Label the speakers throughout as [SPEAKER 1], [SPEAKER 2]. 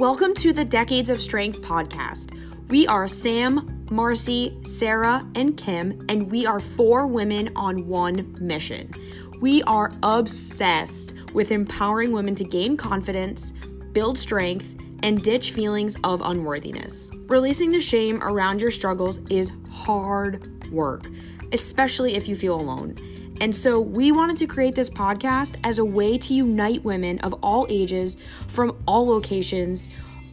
[SPEAKER 1] Welcome to the Decades of Strength podcast. We are Sam, Marcy, Sarah, and Kim, and we are four women on one mission. We are obsessed with empowering women to gain confidence, build strength, and ditch feelings of unworthiness. Releasing the shame around your struggles is hard work, especially if you feel alone. And so we wanted to create this podcast as a way to unite women of all ages from all locations,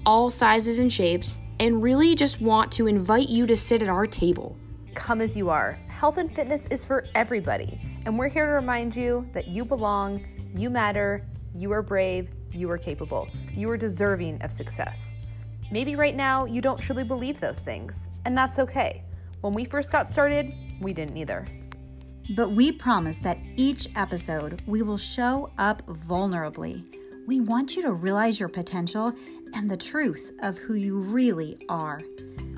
[SPEAKER 1] all sizes and shapes, and really just want to invite you to sit at our table.
[SPEAKER 2] Come as you are. Health and fitness is for everybody. And we're here to remind you that you belong, you matter, you are brave, you are capable, you are deserving of success. Maybe right now you don't truly believe those things, and that's okay. When we first got started, we didn't either.
[SPEAKER 3] But we promise that each episode we will show up vulnerably. We want you to realize your potential and the truth of who you really are.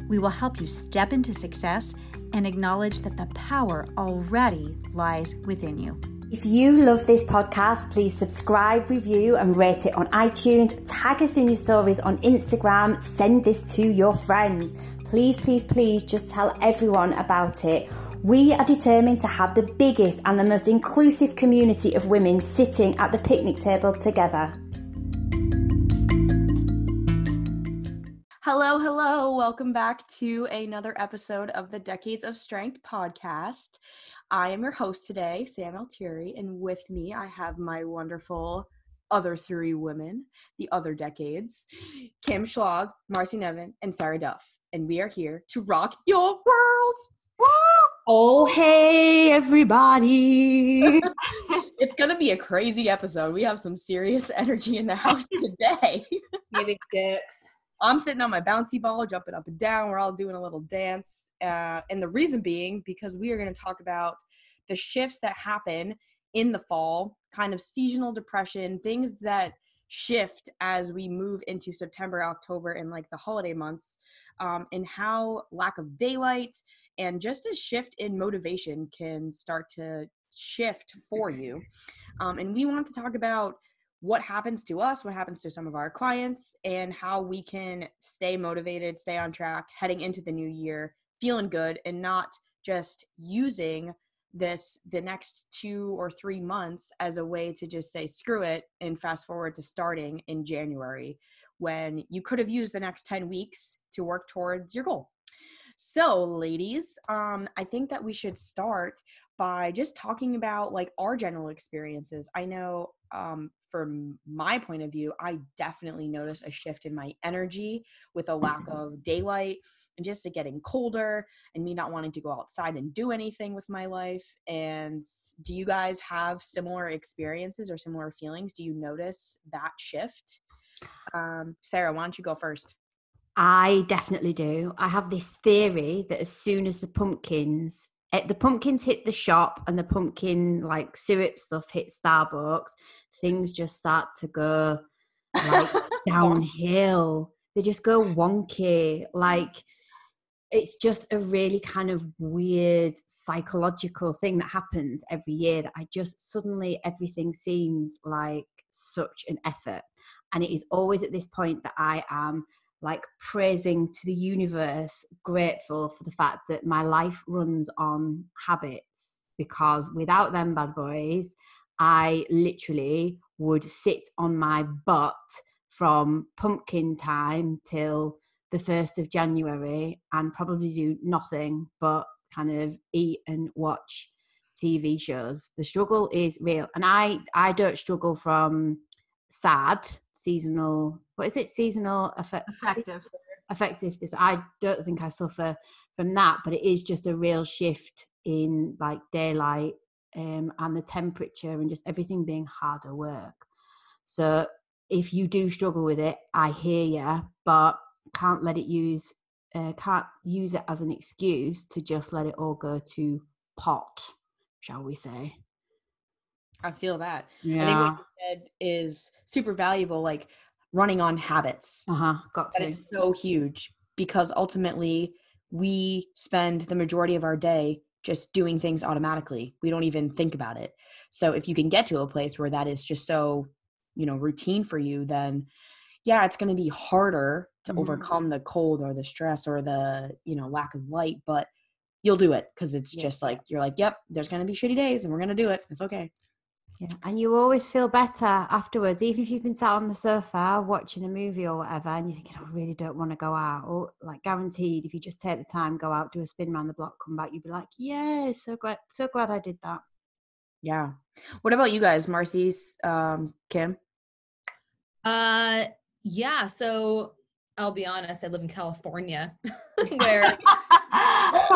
[SPEAKER 3] We will help you step into success and acknowledge that the power already lies within you.
[SPEAKER 4] If you love this podcast, please subscribe, review, and rate it on iTunes. Tag us in your stories on Instagram. Send this to your friends. Please, please, please just tell everyone about it. We are determined to have the biggest and the most inclusive community of women sitting at the picnic table together.
[SPEAKER 1] Hello, hello. Welcome back to another episode of the Decades of Strength podcast. I am your host today, Sam Altieri, and with me I have my wonderful other three women, the other decades, Kim Schlag, Marcy Nevin, and Sarah Duff. And we are here to rock your world. Woo!
[SPEAKER 5] Oh, hey, everybody.
[SPEAKER 1] it's going to be a crazy episode. We have some serious energy in the house today.
[SPEAKER 5] Dicks.
[SPEAKER 1] I'm sitting on my bouncy ball, jumping up and down. We're all doing a little dance. Uh, and the reason being because we are going to talk about the shifts that happen in the fall, kind of seasonal depression, things that shift as we move into September, October, and like the holiday months, um, and how lack of daylight and just a shift in motivation can start to shift for you. Um, and we want to talk about what happens to us, what happens to some of our clients, and how we can stay motivated, stay on track heading into the new year, feeling good, and not just using this the next two or three months as a way to just say screw it and fast forward to starting in January when you could have used the next 10 weeks to work towards your goal. So, ladies, um, I think that we should start by just talking about like our general experiences. I know um, from my point of view, I definitely notice a shift in my energy with a lack mm-hmm. of daylight and just it getting colder and me not wanting to go outside and do anything with my life. And do you guys have similar experiences or similar feelings? Do you notice that shift? Um, Sarah, why don't you go first?
[SPEAKER 5] I definitely do. I have this theory that as soon as the pumpkins, eh, the pumpkins hit the shop and the pumpkin like syrup stuff hit Starbucks, things just start to go like downhill. They just go wonky. Like it's just a really kind of weird psychological thing that happens every year that I just suddenly everything seems like such an effort. And it is always at this point that I am like praising to the universe, grateful for the fact that my life runs on habits because without them bad boys, I literally would sit on my butt from pumpkin time till the 1st of January and probably do nothing but kind of eat and watch TV shows. The struggle is real. And I I don't struggle from sad seasonal what is it? Seasonal
[SPEAKER 1] effect, affective
[SPEAKER 5] affective i don't think i suffer from that but it is just a real shift in like daylight um, and the temperature and just everything being harder work. So if you do struggle with it i hear you but can't let it use uh, can't use it as an excuse to just let it all go to pot shall we say
[SPEAKER 1] I feel that.
[SPEAKER 5] Yeah.
[SPEAKER 1] I think what you said is super valuable, like running on habits.
[SPEAKER 5] Uh-huh. Got
[SPEAKER 1] that
[SPEAKER 5] to.
[SPEAKER 1] is so huge because ultimately we spend the majority of our day just doing things automatically. We don't even think about it. So if you can get to a place where that is just so, you know, routine for you, then yeah, it's going to be harder to
[SPEAKER 5] Mhm.
[SPEAKER 1] overcome the cold or the stress or the, you know, lack of light, but you'll do it because it's
[SPEAKER 5] Yeah,
[SPEAKER 1] just like, you're like, yep, there's going to be shitty days and we're going to do it. It's okay.
[SPEAKER 5] Yeah. And you always feel better afterwards, even if you've been sat on the sofa watching a movie or whatever, and you're thinking, "Oh, I really don't want to go out. Or like guaranteed, if you just take the time, go out, do a spin around the block, come back, you'd be like, Yeah, so glad so glad I did that.
[SPEAKER 1] Yeah. What about you guys, Marcy, um, Kim?
[SPEAKER 6] Uh, yeah. So I'll be honest. I live in California, where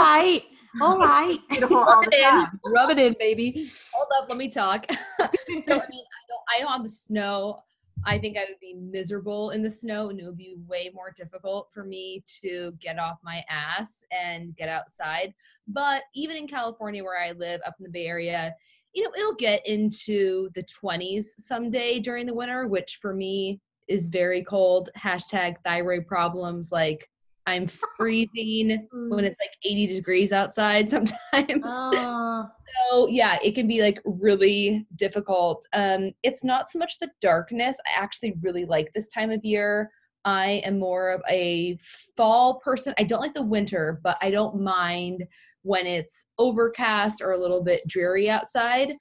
[SPEAKER 5] all right. All right.
[SPEAKER 6] rub it in, rub it in, baby. Hold up, let me talk. so I mean, I don't, I don't have the snow. I think I would be miserable in the snow, and it would be way more difficult for me to get off my ass and get outside. But even in California, where I live, up in the Bay Area, you know, it'll get into the 20s someday during the winter, which for me is very cold. Hashtag thyroid problems. Like I'm freezing when it's like 80 degrees outside sometimes.
[SPEAKER 5] Oh.
[SPEAKER 6] So yeah, it can be like really difficult. Um, it's not so much the darkness. I actually really like this time of year. I am more of a fall person. I don't like the winter, but I don't mind when it's overcast or a little bit dreary outside.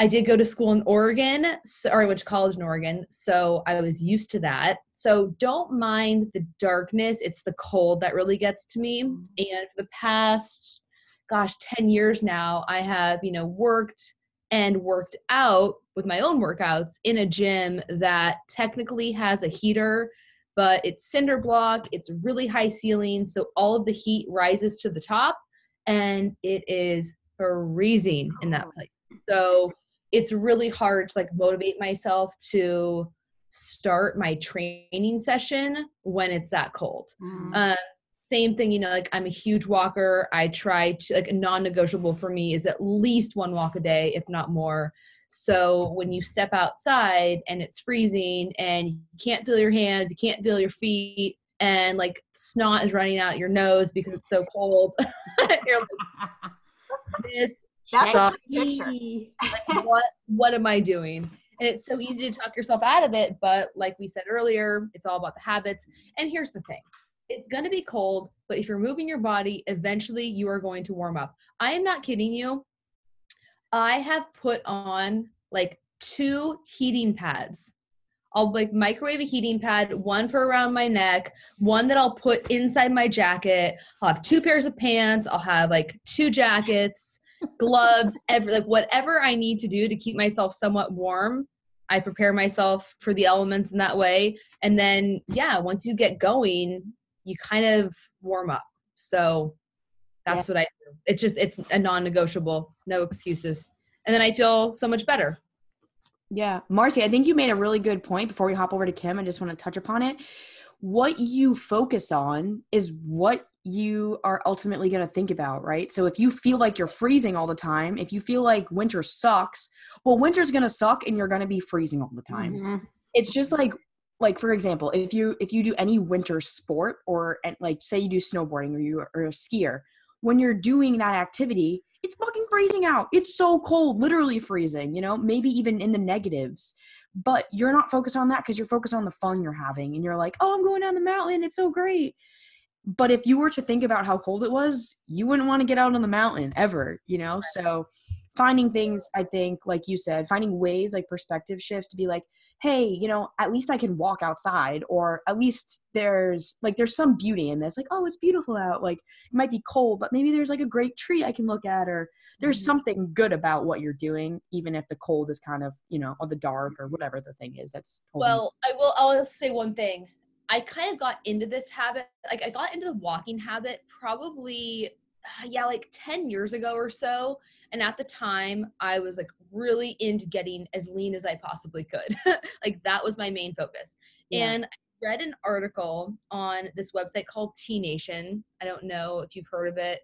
[SPEAKER 6] I did go to school in Oregon, so, or I went to college in Oregon, so I was used to that. So don't mind the darkness. It's the cold that really gets to me. Mm. And for the past, gosh, 10 years now, I have, you know, worked and worked out with my own workouts in a gym that technically has a heater, but it's cinder block, it's really high ceiling, so all of the heat rises to the top and it is freezing in that oh. place. So it's really hard to like motivate myself to start my training session when it's that cold.
[SPEAKER 5] Mm.
[SPEAKER 6] Um, same thing, you know, like I'm a huge walker. I try to like a non-negotiable for me is at least one walk a day, if not more. So when you step outside and it's freezing and you can't feel your hands, you can't feel your feet, and like snot is running out your nose because it's so cold, you're like, this
[SPEAKER 3] That's
[SPEAKER 6] sucks.
[SPEAKER 3] a picture.
[SPEAKER 6] Like, what what am I doing? And it's so easy to talk yourself out of it, but like we said earlier, it's all about the habits. And here's the thing. It's going to be cold, but if you're moving your body, eventually you are going to warm up. I am not kidding you. I have put on like two heating pads. I'll like microwave a heating pad, one for around my neck, one that I'll put inside my jacket. I'll have two pairs of pants. I'll have like two jackets, gloves, every like whatever I need to do to keep myself somewhat warm. I prepare myself for the elements in that way. And then yeah, once you get going, you kind of warm up. So that's what I do. It's just it's a non-negotiable, no excuses. And then I feel so much better.
[SPEAKER 1] Yeah. Marcy, I think you made a really good point before we hop over to Kim. I just want to touch upon it. What you focus on is what you are ultimately going to think about, right? So if you feel like you're freezing all the time, if you feel like winter sucks, well, winter's going to suck and you're going to be freezing all the time.
[SPEAKER 5] Mhm.
[SPEAKER 1] It's just like like for example, if you if you do any winter sport or and like say you do snowboarding or you are a skier, when you're doing that activity, it's fucking freezing out. It's so cold, literally freezing, you know, maybe even in the negatives. But you're not focused on that because you're focused on the fun you're having and you're like, oh, I'm going down the mountain. It's so great. But if you were to think about how cold it was, you wouldn't want to get out on the mountain ever, you know? So finding things, I think, like you said, finding ways like perspective shifts to be like, hey, you know, at least I can walk outside, or at least there's like there's some beauty in this. Like, oh, it's beautiful out. Like it might be cold, but maybe there's like a great tree I can look at, or there's mm-hmm. something good about what you're doing, even if the cold is kind of, you know, or the dark or whatever the thing is that's
[SPEAKER 6] Well, I will. I'll say one thing. I kind of got into this habit. Like I got into the walking habit probably, uh, yeah, like ten years ago or so. And at the time, I was like really into getting as lean as I possibly could. like that was my main focus.
[SPEAKER 1] Yeah.
[SPEAKER 6] And I read an article on this website called T Nation. I don't know if you've heard of it.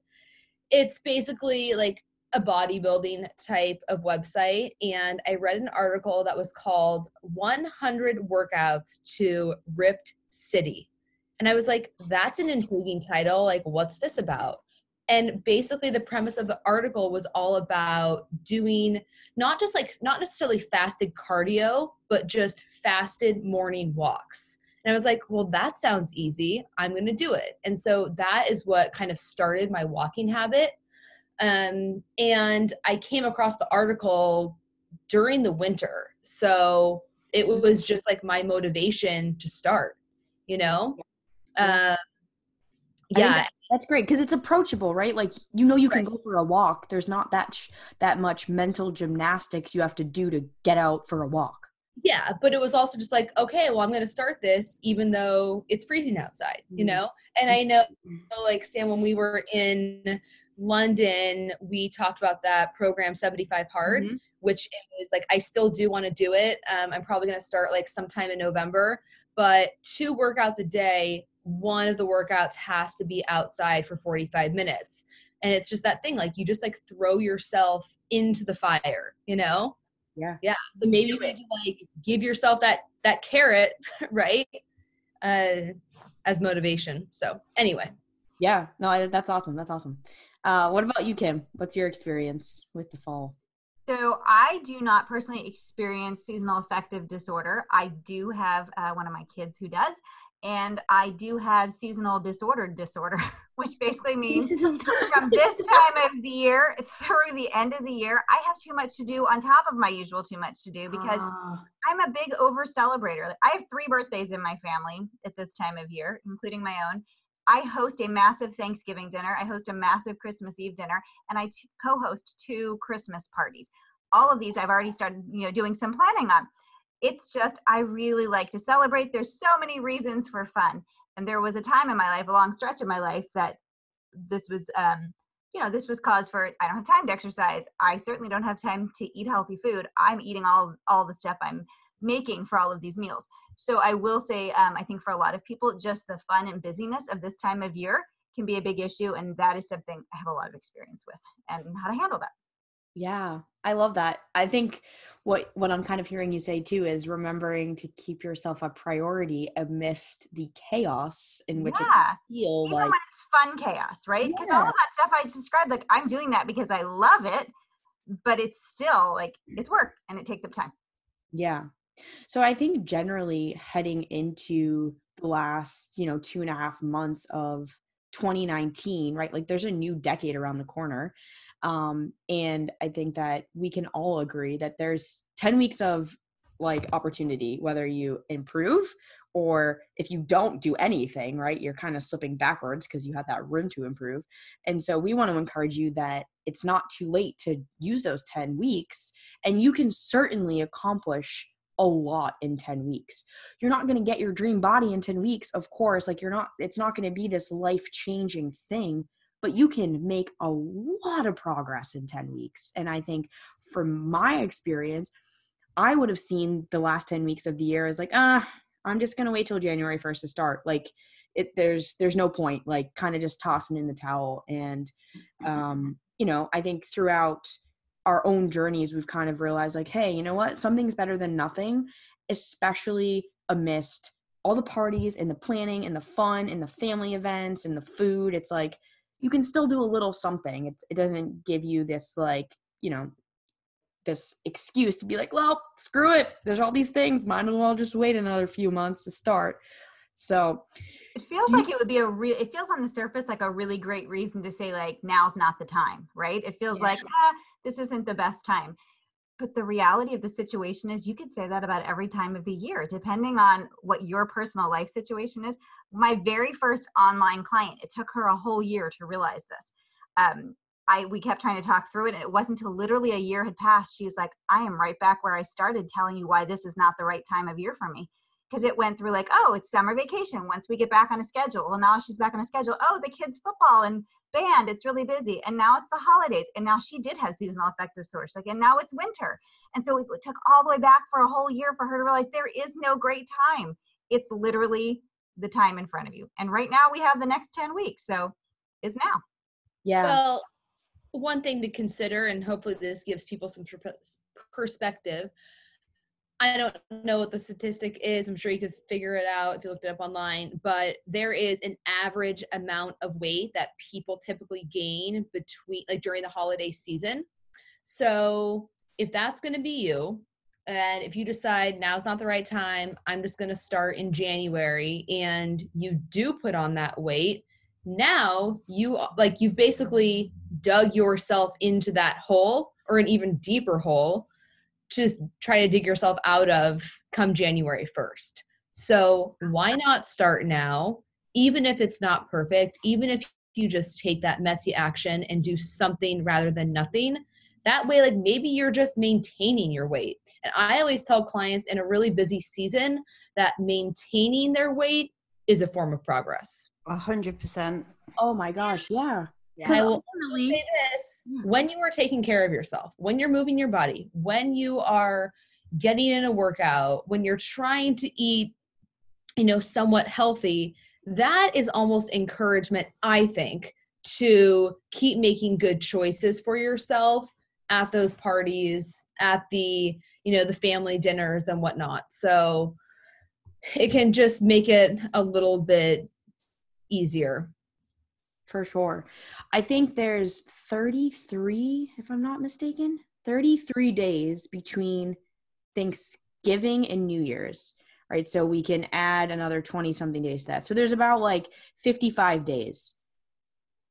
[SPEAKER 6] It's basically like a bodybuilding type of website and I read an article that was called 100 workouts to ripped city. And I was like that's an intriguing title like what's this about? And basically the premise of the article was all about doing not just like not necessarily fasted cardio but just fasted morning walks. And I was like, well, that sounds easy. I'm going to do it. And so that is what kind of started my walking habit. Um, and I came across the article during the winter. So it was just like my motivation to start, you know? Uh, yeah.
[SPEAKER 1] That, that's great because it's approachable, right? Like you know you can go for a walk. There's not that sh- that much mental gymnastics you have to do to get out for a walk.
[SPEAKER 6] Yeah, but it was also just like, okay, well, I'm going to start this even though it's freezing outside, you mm-hmm. know? And I know, like, Sam, when we were in London, we talked about that program 75 Hard, mm-hmm. which is like, I still do want to do it. Um, I'm probably going to start like sometime in November, but two workouts a day, one of the workouts has to be outside for 45 minutes. And it's just that thing, like, you just like throw yourself into the fire, you know?
[SPEAKER 1] yeah.
[SPEAKER 6] Yeah so maybe you need to like give yourself that that carrot right uh as motivation so anyway.
[SPEAKER 1] Yeah no that's awesome that's awesome. Uh what about you kim? What's your experience with the fall
[SPEAKER 3] so I do not personally experience seasonal affective disorder. I do have uh, one of my kids who does, and I do have seasonal disordered disorder, which basically means from this time of the year through the end of the year, I have too much to do on top of my usual too much to do because uh. I'm a big over celebrator. I have three birthdays in my family at this time of year, including my own. I host a massive Thanksgiving dinner. I host a massive Christmas Eve dinner, and I t- co-host two Christmas parties. All of these I've already started, you know, doing some planning on. It's just i really like to celebrate. There's so many reasons for fun. And there was a time in my life a long stretch of my life that this was um you know this was cause for i don't have time to exercise. I certainly don't have time to eat healthy food. I'm eating all all the stuff i'm making for all of these meals so i will say um, i think for a lot of people just the fun and busyness of this time of year can be a big issue and that is something i have a lot of experience with and how to handle that
[SPEAKER 1] yeah, I love that. I think what what I'm kind of hearing you say too is remembering to keep yourself a priority amidst the chaos in which
[SPEAKER 3] yeah.
[SPEAKER 1] it feel
[SPEAKER 3] Even
[SPEAKER 1] like
[SPEAKER 3] it's fun chaos, right? Because yeah. all of that stuff I described, like I'm doing that because I love it, but it's still like it's work and it takes up time.
[SPEAKER 1] Yeah. So I think generally heading into the last, you know, two and a half months of 2019, right? Like there's a new decade around the corner. Um, and I think that we can all agree that there's 10 weeks of like opportunity, whether you improve or if you don't do anything, right, you're kind of slipping backwards because you had that room to improve. And so we want to encourage you that it's not too late to use those 10 weeks and you can certainly accomplish a lot in 10 weeks. You're not going to get your dream body in 10 weeks, of course. Like, you're not, it's not going to be this life changing thing, but you can make a lot of progress in 10 weeks. And I think from my experience, I would have seen the last 10 weeks of the year as like, ah, I'm just going to wait till January 1st to start. Like, it, there's there's no point like kind of just tossing in the towel and um you know i think throughout our own journeys we've kind of realized like hey you know what something's better than nothing especially amidst all the parties and the planning and the fun and the family events and the food it's like you can still do a little something. It's, it doesn't give you this like, you know, this excuse to be like, well, screw it. There's all these things. Might as well just wait another few months to start. So
[SPEAKER 3] it feels like it would be a real, it feels on the surface like a really great reason to say, like, now's not the time, right? It feels yeah. like, ah, this isn't the best time. But the reality of the situation is, you could say that about every time of the year, depending on what your personal life situation is. My very first online client, it took her a whole year to realize this. Um, I we kept trying to talk through it, and it wasn't until literally a year had passed. She was like, "I am right back where I started, telling you why this is not the right time of year for me." Because it went through like, oh, it's summer vacation. Once we get back on a schedule, well, now she's back on a schedule. Oh, the kids' football and band, it's really busy. And now it's the holidays. And now she did have seasonal affective disorder. Like, and now it's winter. And so it took all the way back for a whole year for her to realize there is no great time. It's literally the time in front of you. And right now we have the next 10 weeks. So is now.
[SPEAKER 1] Yeah.
[SPEAKER 6] Well, one thing to consider, and hopefully this gives people some perspective I don't know what the statistic is. I'm sure you could figure it out if you looked it up online, but there is an average amount of weight that people typically gain between like during the holiday season. So, if that's going to be you, and if you decide now's not the right time, I'm just going to start in January and you do put on that weight, now you like you've basically dug yourself into that hole or an even deeper hole to try to dig yourself out of come January 1st. So why not start now, even if it's not perfect, even if you just take that messy action and do something rather than nothing? That way, like maybe you're just maintaining your weight. And I always tell clients in a really busy season that maintaining their weight is a form of progress.
[SPEAKER 5] A hundred percent.
[SPEAKER 1] Oh my gosh, yeah.
[SPEAKER 6] I will say this hmm. when you are taking care of yourself, when you're moving your body, when you are getting in a workout, when you're trying to eat, you know, somewhat healthy, that is almost encouragement, I think, to keep making good choices for yourself at those parties, at the, you know, the family dinners and whatnot. So it can just make it a little bit easier.
[SPEAKER 1] For sure. I think there's 33, if I'm not mistaken, 33 days between Thanksgiving and New Year's, right? So we can add another 20 something days to that. So there's about like 55 days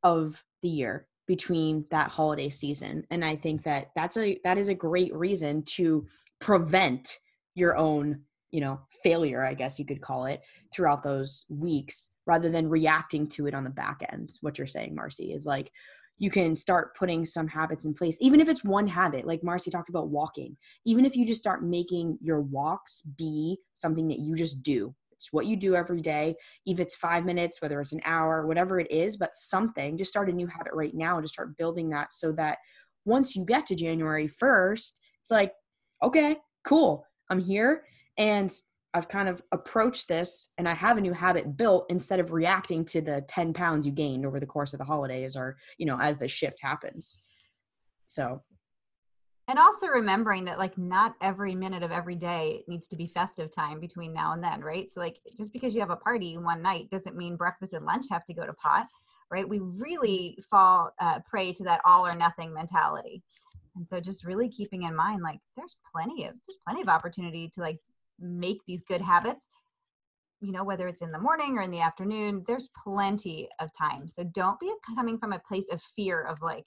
[SPEAKER 1] of the year between that holiday season and i think that that's a that is a great reason to prevent your own you know failure i guess you could call it throughout those weeks rather than reacting to it on the back end what you're saying marcy is like you can start putting some habits in place even if it's one habit like marcy talked about walking even if you just start making your walks be something that you just do it's what you do every day. If it's five minutes, whether it's an hour, whatever it is, but something, just start a new habit right now and just start building that so that once you get to January 1st, it's like, okay, cool, I'm here. And I've kind of approached this and I have a new habit built instead of reacting to the 10 pounds you gained over the course of the holidays or, you know, as the shift happens. So.
[SPEAKER 3] And also remembering that like not every minute of every day needs to be festive time between now and then right? So like just because you have a party one night doesn't mean breakfast and lunch have to go to pot right? We really fall uh, prey to that all or nothing mentality. And so just really keeping in mind like there's plenty of there's plenty of opportunity to like make these good habits you know whether it's in the morning or in the afternoon there's plenty of time so don't be coming from a place of fear of like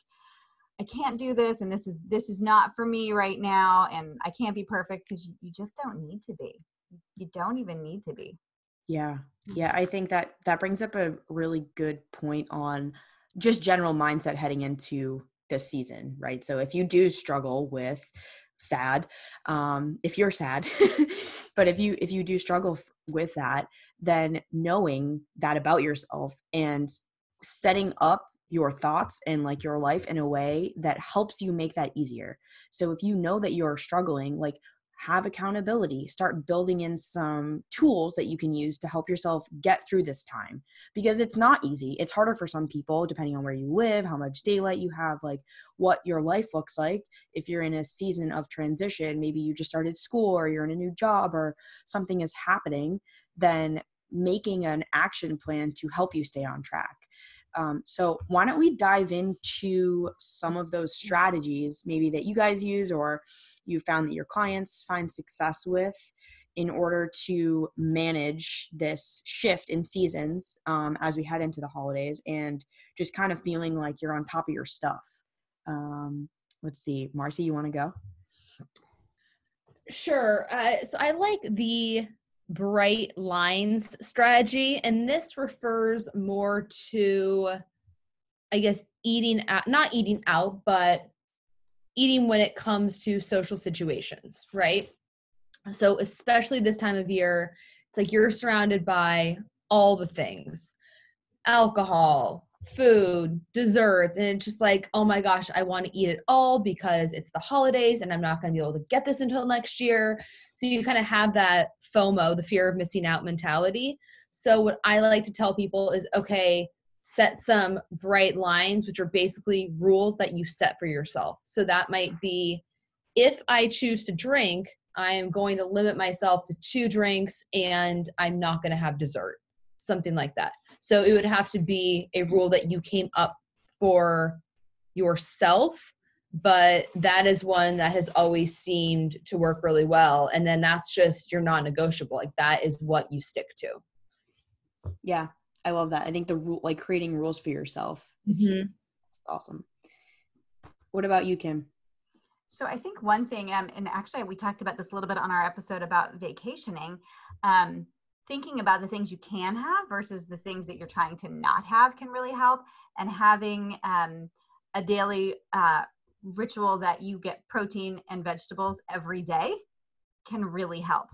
[SPEAKER 3] I can't do this and this is this is not for me right now and I can't be perfect because you, you just don't need to be. You don't even need to be.
[SPEAKER 1] Yeah. Mm. Yeah, I think that that brings up a really good point on just general mindset heading into this season, right? So if you do struggle with sad, um if you're sad, but if you if you do struggle f- with that, then knowing that about yourself and setting up your thoughts and like your life in a way that helps you make that easier. So if you know that you're struggling, like have accountability, start building in some tools that you can use to help yourself get through this time because it's not easy. It's harder for some people depending on where you live, how much daylight you have, like what your life looks like. If you're in a season of transition, maybe you just started school or you're in a new job or something is happening, then making an action plan to help you stay on track. Um, so why don't we dive into some of those strategies maybe that you guys use or you found that your clients find success with in order to manage this shift in seasons um, as we head into the holidays and just kind of feeling like you're on top of your stuff. Um, let's see, Marcy, you want to go?
[SPEAKER 6] Sure. Uh, so I like the bright lines strategy and this refers more to i guess eating out not eating out but eating when it comes to social situations right so especially this time of year it's like you're surrounded by all the things alcohol food, desserts, and it's just like, oh my gosh, I want to eat it all because it's the holidays and I'm not going to be able to get this until next year. So you kind of have that FOMO, the fear of missing out mentality. So what I like to tell people is okay, set some bright lines, which are basically rules that you set for yourself. So that might be if I choose to drink, I am going to limit myself to two drinks and I'm not going to have dessert, something like that. So it would have to be a rule that you came up for yourself but that is one that has always seemed to work really well and then that's just you're not negotiable like that is what you stick to
[SPEAKER 1] Yeah, I love that. I think the rule, like creating rules for yourself, is
[SPEAKER 6] Mhm.
[SPEAKER 1] awesome. What about you, Kim?
[SPEAKER 3] So I think one thing, um, and actually we talked about this a little bit on our episode about vacationing. Um, thinking about the things you can have versus the things that you're trying to not have can really help. And having um, a daily uh, ritual that you get protein and vegetables every day can really help.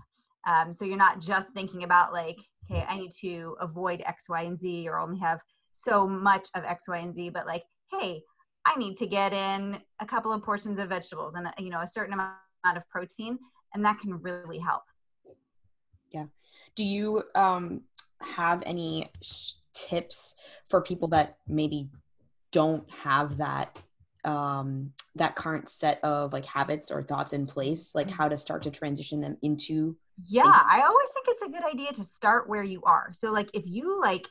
[SPEAKER 3] Um, so you're not just thinking about like, okay, I need to avoid X, Y, and Z, or only have so much of X, Y, and Z, but like, hey, I need to get in a couple of portions of vegetables and you know a certain amount of protein, and that can really help. Yeah.
[SPEAKER 1] Do you um, have any s- tips for people that maybe don't have that um, that current set of like habits or thoughts in place, like how to start to transition them into?
[SPEAKER 3] Yeah, I always think it's a good idea to start where you are. So like if you like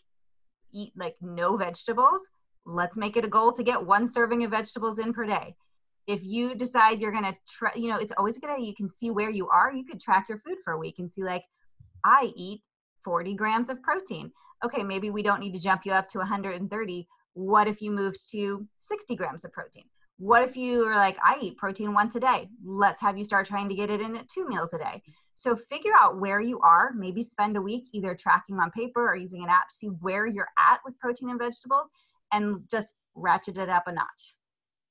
[SPEAKER 3] eat like no vegetables, let's make it a goal to get one serving of vegetables in per day. If you decide you're going to try, you know, it's always a good idea. You can see where you are. You could track your food for a week and see like I eat 40 grams of protein. Okay, maybe we don't need to jump you up to 130. What if you moved to 60 grams of protein? What if you are like, I eat protein once a day? Let's have you start trying to get it in at two meals a day. So figure out where you are. Maybe spend a week either tracking on paper or using an app see where you're at with protein and vegetables and just ratchet it up a notch.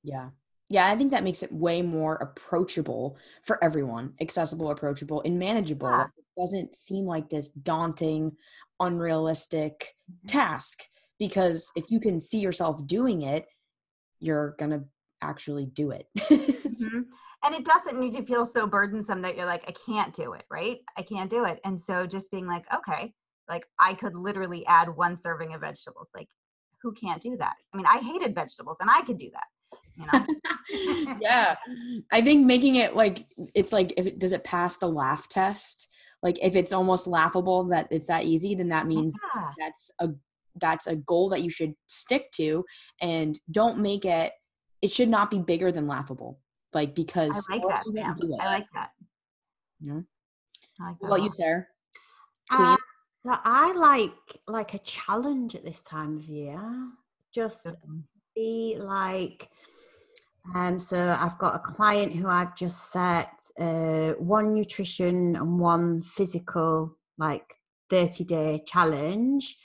[SPEAKER 1] Yeah. Yeah, I think that makes it way more approachable for everyone, accessible, approachable, and manageable.
[SPEAKER 3] Yeah.
[SPEAKER 1] It doesn't seem like this daunting, unrealistic task because if you can see yourself doing it, you're going to actually do it.
[SPEAKER 3] Mhm. And it doesn't need to feel so burdensome that you're like, I can't do it, right? I can't do it. And so just being like, okay, like I could literally add one serving of vegetables. Like, who can't do that? I mean, I hated vegetables and I could do that. You know?
[SPEAKER 1] yeah. I think making it like it's like if it does it pass the laugh test? Like if it's almost laughable that it's that easy, then that means
[SPEAKER 3] Yeah.
[SPEAKER 1] that's a that's a goal that you should stick to and don't make it it should not be bigger than laughable like because
[SPEAKER 3] I like that.
[SPEAKER 1] else you won't
[SPEAKER 3] Pam.
[SPEAKER 1] do it.
[SPEAKER 3] I like that.
[SPEAKER 1] Yeah.
[SPEAKER 3] I like
[SPEAKER 1] what about you sarah
[SPEAKER 5] Uh, so I like like a challenge at this time of year. Just be like um so i've got a client who i've just set uh one nutrition and one physical like 30 day challenge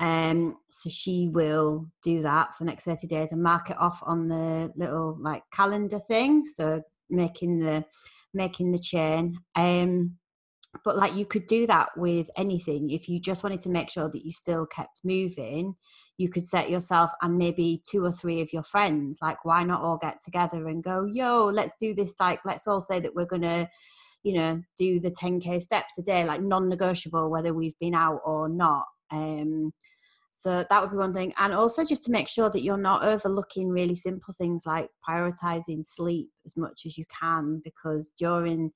[SPEAKER 5] um so she will do that for the next 30 days and mark it off on the little like calendar thing so making the making the chain. Um but like you could do that with anything. If you just wanted to make sure that you still kept moving you could set yourself and maybe two or three of your friends like why not all get together and go yo let's do this like let's all say that we're gonna you know do the 10k steps a day like non-negotiable whether we've been out or not um so that would be one thing and also just to make sure that you're not overlooking really simple things like prioritizing sleep as much as you can because during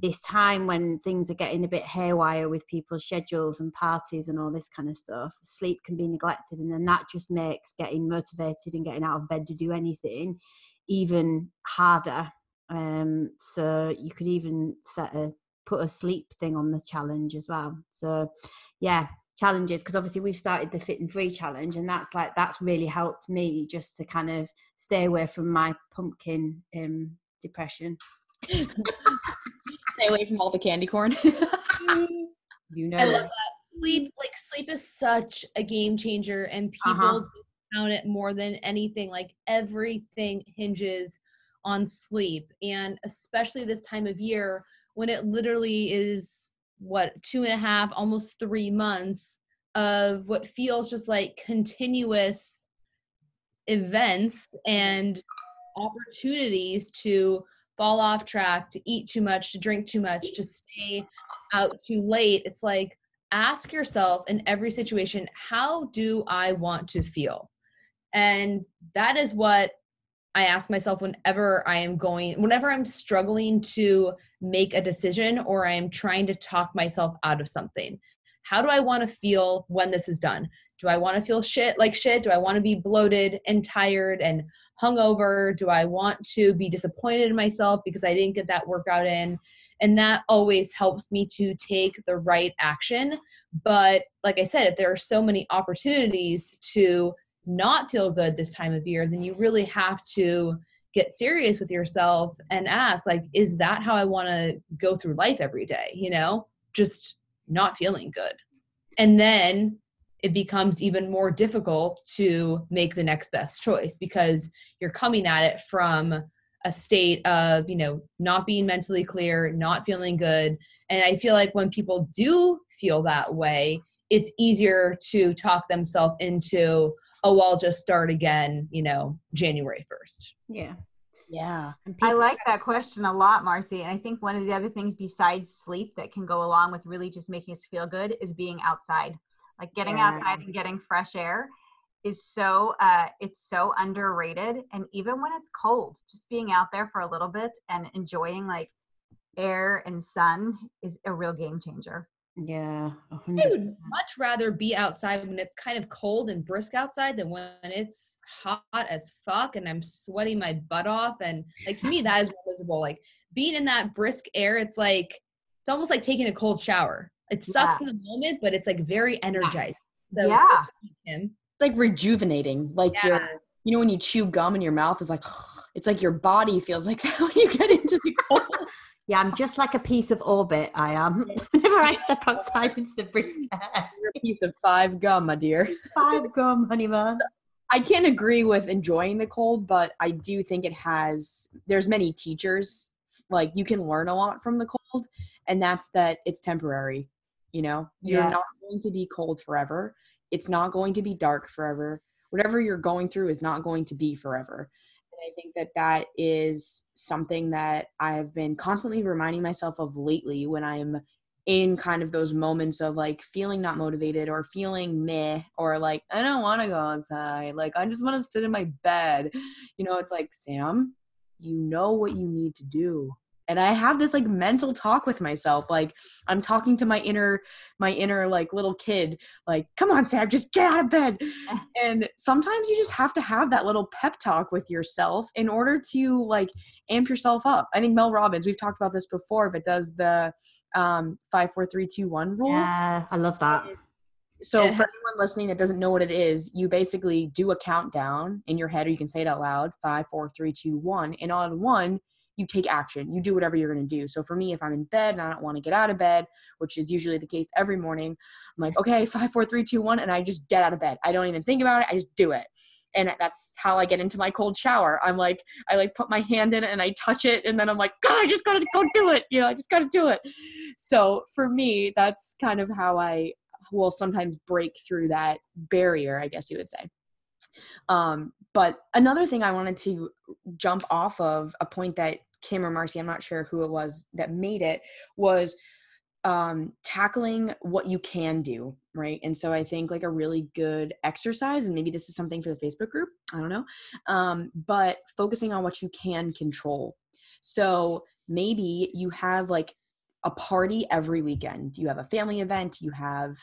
[SPEAKER 5] this time when things are getting a bit haywire with people's schedules and parties and all this kind of stuff, sleep can be neglected, and then that just makes getting motivated and getting out of bed to do anything even harder. Um, so you could even set a put a sleep thing on the challenge as well. So yeah, challenges because obviously we've started the fit and free challenge, and that's like that's really helped me just to kind of stay away from my pumpkin um, depression.
[SPEAKER 1] stay away from all the candy corn
[SPEAKER 5] You know,
[SPEAKER 6] I love that. Sleep, like sleep is such a game changer, and people
[SPEAKER 5] Uh-huh.
[SPEAKER 6] count it more than anything. Like everything hinges on sleep, and especially this time of year when it literally is what two and a half, almost three months of what feels just like continuous events and opportunities to fall off track, to eat too much, to drink too much, to stay out too late. It's like ask yourself in every situation, how do I want to feel? And that is what I ask myself whenever I am going, whenever I'm struggling to make a decision or I am trying to talk myself out of something. How do I want to feel when this is done? Do I want to feel shit like shit? Do I want to be bloated and tired and hungover? Do I want to be disappointed in myself because I didn't get that workout in? And that always helps me to take the right action. But like I said, if there are so many opportunities to not feel good this time of year, then you really have to get serious with yourself and ask like is that how I want to go through life every day, you know? Just not feeling good. And then it becomes even more difficult to make the next best choice because you're coming at it from a state of you know not being mentally clear not feeling good and i feel like when people do feel that way it's easier to talk themselves into oh i'll just start again you know january 1st
[SPEAKER 5] Yeah.
[SPEAKER 1] Yeah.
[SPEAKER 7] I like that question a lot, Marcy. And I think one of the other things besides sleep that can go along with really just making us feel good is being outside. Like getting
[SPEAKER 5] Yeah.
[SPEAKER 7] outside and getting fresh air is so uh it's so underrated. And even when it's cold, just being out there for a little bit and enjoying like air and sun is a real game changer.
[SPEAKER 5] Yeah. a
[SPEAKER 6] I
[SPEAKER 5] hundred
[SPEAKER 6] would much rather be outside when it's kind of cold and brisk outside than when it's hot as fuck and I'm sweating my butt off. And like to me, that is more miserable. Like being in that brisk air, it's like it's almost like taking a cold shower. It sucks in the moment, but it's like very energized. So
[SPEAKER 7] yeah.
[SPEAKER 1] It's like rejuvenating. Like
[SPEAKER 6] Yeah.
[SPEAKER 1] your you know when you chew gum in your mouth is like it's like your body feels like that when you get into the cold.
[SPEAKER 5] Yeah, I'm just like a piece of orbit. I am. Whenever I step outside into the brisk air.
[SPEAKER 1] You're a piece of five gum, my dear.
[SPEAKER 5] Five gum, honey man.
[SPEAKER 1] I can't agree with enjoying the cold, but I do think it has there's many teachers like you can learn a lot from the cold and that's that it's temporary, you know? You're
[SPEAKER 5] Yeah.
[SPEAKER 1] not going to be cold forever. It's not going to be dark forever. Whatever you're going through is not going to be forever. I think that that is something that I've been constantly reminding myself of lately when I'm in kind of those moments of like feeling not motivated or feeling meh or like I don't want to go outside. Like I just want to sit in my bed. You know, it's like Sam, you know what you need to do. And I have this like mental talk with myself. Like I'm talking to my inner my inner like little kid like come on Sam, just get out of bed. and sometimes you just have to have that little pep talk with yourself in order to like amp yourself up. I think Mel Robbins, we've talked about this before, but does the um five four three two one rule
[SPEAKER 5] Yeah, I love that.
[SPEAKER 1] so for anyone listening that doesn't know what it is you basically do a countdown in your head or you can say it out loud five four three two one and on one you take action you do whatever you're going to do so for me if i'm in bed and i don't want to get out of bed which is usually the case every morning i'm like okay five four three two one and i just get out of bed i don't even think about it i just do it and that's how I get into my cold shower. I'm like, I like put my hand in it and I touch it, and then I'm like, God, I just gotta go do it. You know, I just gotta do it. So for me, that's kind of how I will sometimes break through that barrier, I guess you would say. Um, but another thing I wanted to jump off of a point that Kim or Marcy, I'm not sure who it was that made it, was um tackling what you can do right? And so i think like a really good exercise and maybe this is something for the facebook group i don't know um but focusing on what you can control. So maybe you have like a party every weekend. You have a family event you have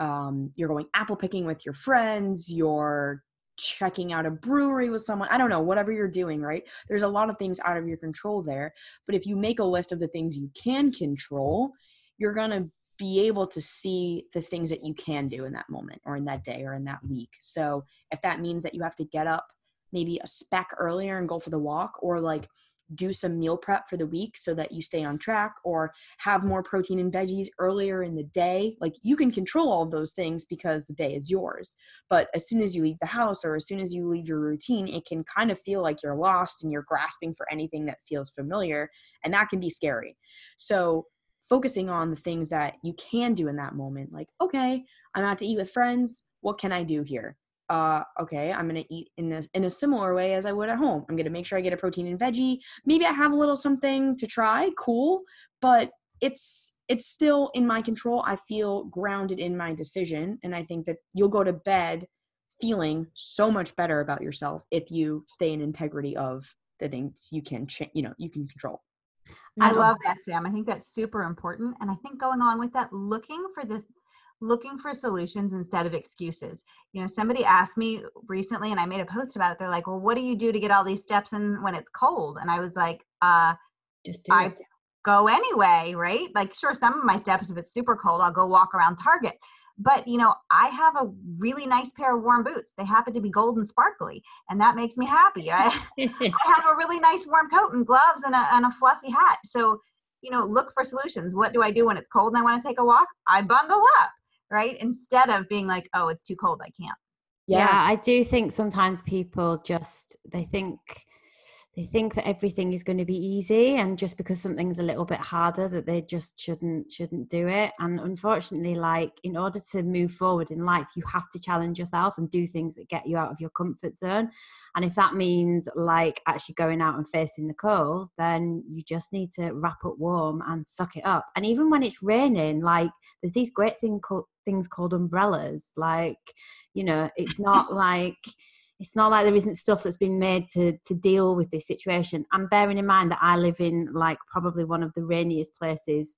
[SPEAKER 1] um you're going apple picking with your friends you're checking out a brewery with someone i don't know whatever you're doing right there's a lot of things out of your control there but if you make a list of the things you can control you're going to be able to see the things that you can do in that moment or in that day or in that week. So if that means that you have to get up maybe a speck earlier and go for the walk or like do some meal prep for the week so that you stay on track or have more protein and veggies earlier in the day. Like you can control all those things because the day is yours. But as soon as you leave the house or as soon as you leave your routine it can kind of feel like you're lost and you're grasping for anything that feels familiar and that can be scary. So focusing on the things that you can do in that moment like okay i'm out to eat with friends. What can i do here uh okay i'm gonna eat in this in a similar way as i would at home i'm gonna make sure i get a protein and veggie maybe i have a little something to try cool but it's it's still in my control i feel grounded in my decision and i think that you'll go to bed feeling so much better about yourself if you stay in integrity of the things you can cha- you know you can control
[SPEAKER 7] I love that, Sam. I think that's super important. And I think going along with that, looking for the looking for solutions instead of excuses. You know, somebody asked me recently and I made a post about it. They're like, "Well, what do you do to get all these steps in when it's cold?" And I was like, uh
[SPEAKER 5] Just do
[SPEAKER 7] I
[SPEAKER 5] it.
[SPEAKER 7] go anyway, right? Like, sure, some of my steps, if it's super cold, I'll go walk around Target. But, you know, I have a really nice pair of warm boots. They happen to be gold and sparkly, and that makes me happy. I, I have a really nice warm coat and gloves and a, and a fluffy hat. So, you know, look for solutions. What do I do when it's cold and I want to take a walk? I bundle up, right? Instead of being like, oh, it's too cold, I can't.
[SPEAKER 5] yeah i do think sometimes people just they think they think that everything is going to be easy and just because something's a little bit harder that they just shouldn't shouldn't do it. And unfortunately like in order to move forward in life you have to challenge yourself and do things that get you out of your comfort zone. And if that means like actually going out and facing the cold then you just need to wrap up warm and suck it up. And even when it's raining like there's these great thing called things called umbrellas. Like you know it's not like it's not like there isn't stuff that's been made to to deal with this situation and bearing in mind that i live in like probably one of the rainiest places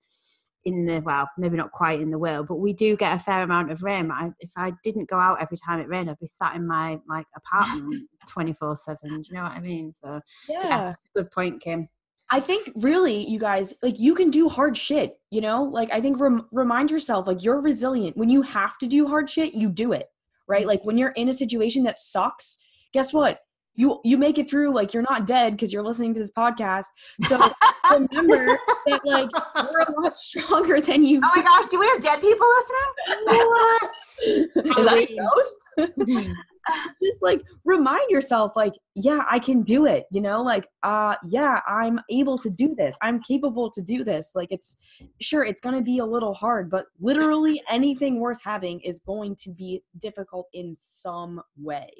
[SPEAKER 5] in the well maybe not quite in the world but we do get a fair amount of rain I, if i didn't go out every time it rained i'd be sat in my like apartment 24 7 do you know what i mean so
[SPEAKER 1] Yeah.
[SPEAKER 5] that's a good point kim
[SPEAKER 1] I think really, you guys, like you can do hard shit, you know? Like I think rem- remind yourself like you're resilient. When you have to do hard shit, you do it. Right? Like when you're in a situation that sucks, guess what? You you make it through like you're not dead because you're listening to this podcast. So remember that like we're a lot stronger than you
[SPEAKER 7] Oh my gosh, do we have dead people listening?
[SPEAKER 1] Is that a ghost? just like remind yourself like yeah i can do it you know like uh yeah i'm able to do this. I'm capable to do this. Like it's sure it's going to be a little hard but literally anything worth having is going to be difficult in some way.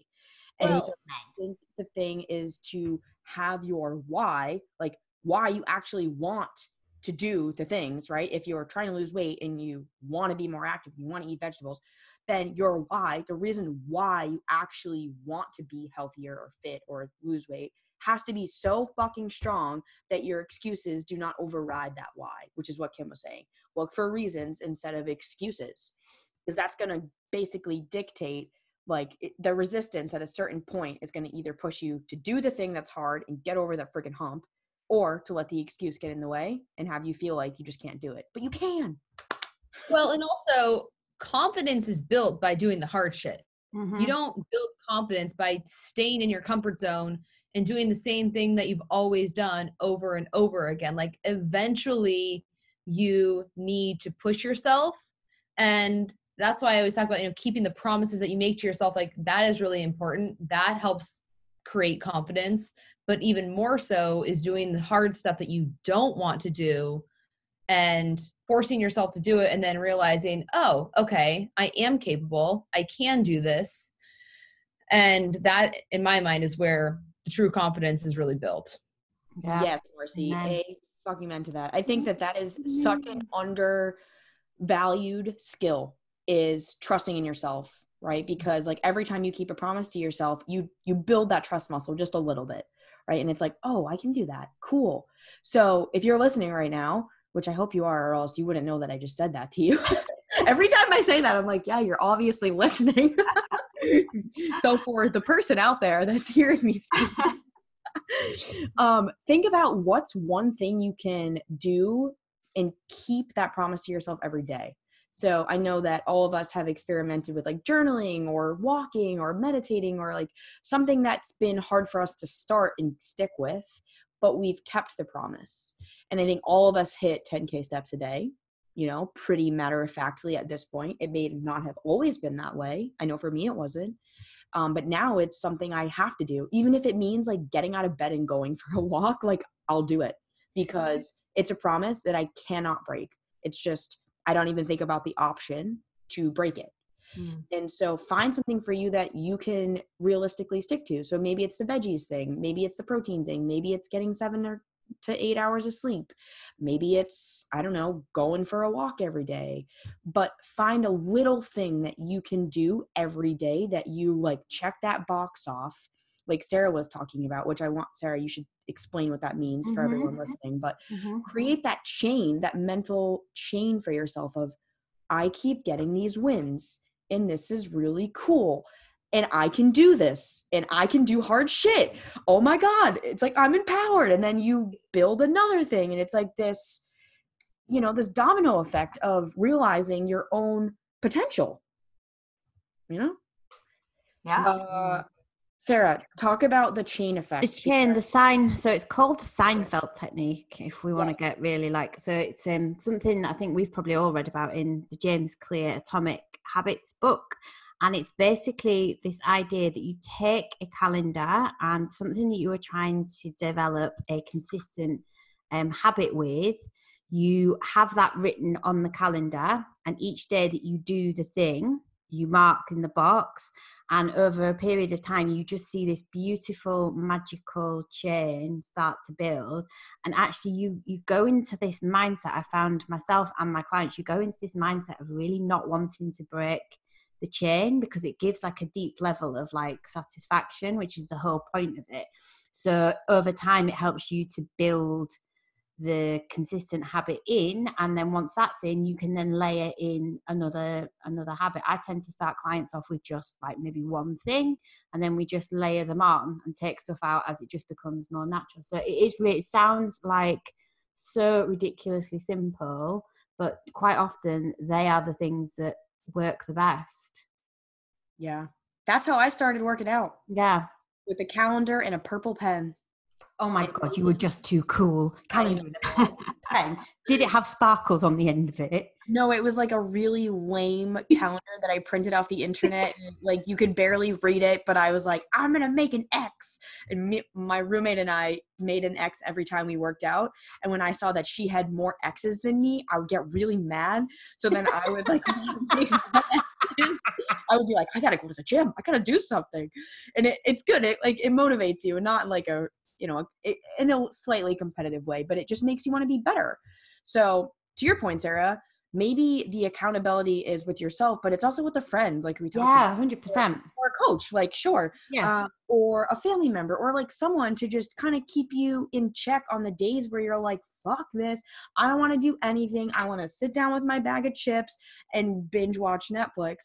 [SPEAKER 1] And
[SPEAKER 6] Well-
[SPEAKER 1] so i think the thing is to have your why like why you actually want to do the things right? If you're trying to lose weight and you want to be more active you want to eat vegetables then your why, the reason why you actually want to be healthier or fit or lose weight, has to be so fucking strong that your excuses do not override that why, which is what Kim was saying. Look for reasons instead of excuses, because that's going to basically dictate like the resistance at a certain point is going to either push you to do the thing that's hard and get over that freaking hump or to let the excuse get in the way and have you feel like you just can't do it. But you can.
[SPEAKER 6] Well, and also confidence is built by doing the hard shit.
[SPEAKER 5] Mm-hmm.
[SPEAKER 6] You don't build confidence by staying in your comfort zone and doing the same thing that you've always done over and over again. Like eventually you need to push yourself and that's why I always talk about you know keeping the promises that you make to yourself like that is really important. That helps create confidence, but even more so is doing the hard stuff that you don't want to do and forcing yourself to do it and then realizing, oh, okay, I am capable. I can do this. And that, in my mind, is where the true confidence is really built.
[SPEAKER 5] Yeah.
[SPEAKER 1] Yes, Marcy.
[SPEAKER 5] Amen.
[SPEAKER 1] A fucking meant to that. I think that that is such an undervalued skill is trusting in yourself, right? Because like every time you keep a promise to yourself, you you build that trust muscle just a little bit, right? And it's like, oh, I can do that. Cool. So if you're listening right now, which I hope you are, or else you wouldn't know that I just said that to you. every time I say that, I'm like, yeah, you're obviously listening. so for the person out there that's hearing me speak um, think about what's one thing you can do and keep that promise to yourself every day. So I know that all of us have experimented with like journaling or walking or meditating or like something that's been hard for us to start and stick with, but we've kept the promise. And I think all of us hit 10K steps a day, you know, pretty matter of factly at this point. It may not have always been that way. I know for me it wasn't. Um, but now it's something I have to do, even if it means like getting out of bed and going for a walk. Like I'll do it because it's a promise that I cannot break. It's just I don't even think about the option to break it.
[SPEAKER 5] Mm.
[SPEAKER 1] And so find something for you that you can realistically stick to. So maybe it's the veggies thing, maybe it's the protein thing, maybe it's getting seven or to eight hours of sleep. Maybe it's, I don't know, going for a walk every day. But find a little thing that you can do every day that you like check that box off, like Sarah was talking about, which I want, Sarah, you should explain what that means for
[SPEAKER 5] Mhm.
[SPEAKER 1] everyone listening. But
[SPEAKER 5] Mhm.
[SPEAKER 1] create that chain, that mental chain for yourself of, I keep getting these wins and this is really cool. And I can do this and I can do hard shit. Oh my God. It's like I'm empowered. And then you build another thing and it's like this, you know, this domino effect of realizing your own potential. You know?
[SPEAKER 7] Yeah.
[SPEAKER 1] Uh, Sarah, talk about the chain effect.
[SPEAKER 5] The chain, the sign. So it's called the Seinfeld technique. If we want to get really like, so it's um something I think we've probably all read about in the James Clear Atomic Habits book, and it's basically this idea that you take a calendar and something that you are trying to develop a consistent um, habit with. You have that written on the calendar, and each day that you do the thing, you mark in the box and over a period of time you just see this beautiful magical chain start to build. And actually you you go into this mindset i found myself and my clients you go into this mindset of really not wanting to break the chain because it gives like a deep level of like satisfaction which is the whole point of it. So over time it helps you to build the consistent habit in and then once that's in you can then layer in another another habit. I tend to start clients off with just like maybe one thing and then we just layer them on and take stuff out as it just becomes more natural. So it is really it sounds like so ridiculously simple but quite often they are the things that work the best.
[SPEAKER 1] Yeah. That's how I started working out.
[SPEAKER 5] Yeah.
[SPEAKER 1] With a calendar and a purple pen.
[SPEAKER 5] Oh my god you were just too cool a pen. did it have sparkles on the end of it
[SPEAKER 1] No, it was like a really lame calendar that I printed off the internet. and, like you could barely read it, but I was like, I'm gonna make an X. And me, my roommate and I made an X every time we worked out. And when I saw that she had more X's than me, I would get really mad. So then I would like. I would be like, I gotta go to the gym. I gotta do something. And it, it's good. It like it motivates you, and not in like a you know it, in a slightly competitive way, but it just makes you want to be better. So to your point, Sarah, maybe the accountability is with yourself, but it's also with a friend, like we talked
[SPEAKER 5] yeah
[SPEAKER 1] about,
[SPEAKER 5] 100%
[SPEAKER 1] or a coach, like sure,
[SPEAKER 5] yeah
[SPEAKER 1] uh, or a family member, or like someone to just kind of keep you in check on the days where you're like, fuck this, I don't want to do anything. I want to sit down with my bag of chips and binge watch Netflix.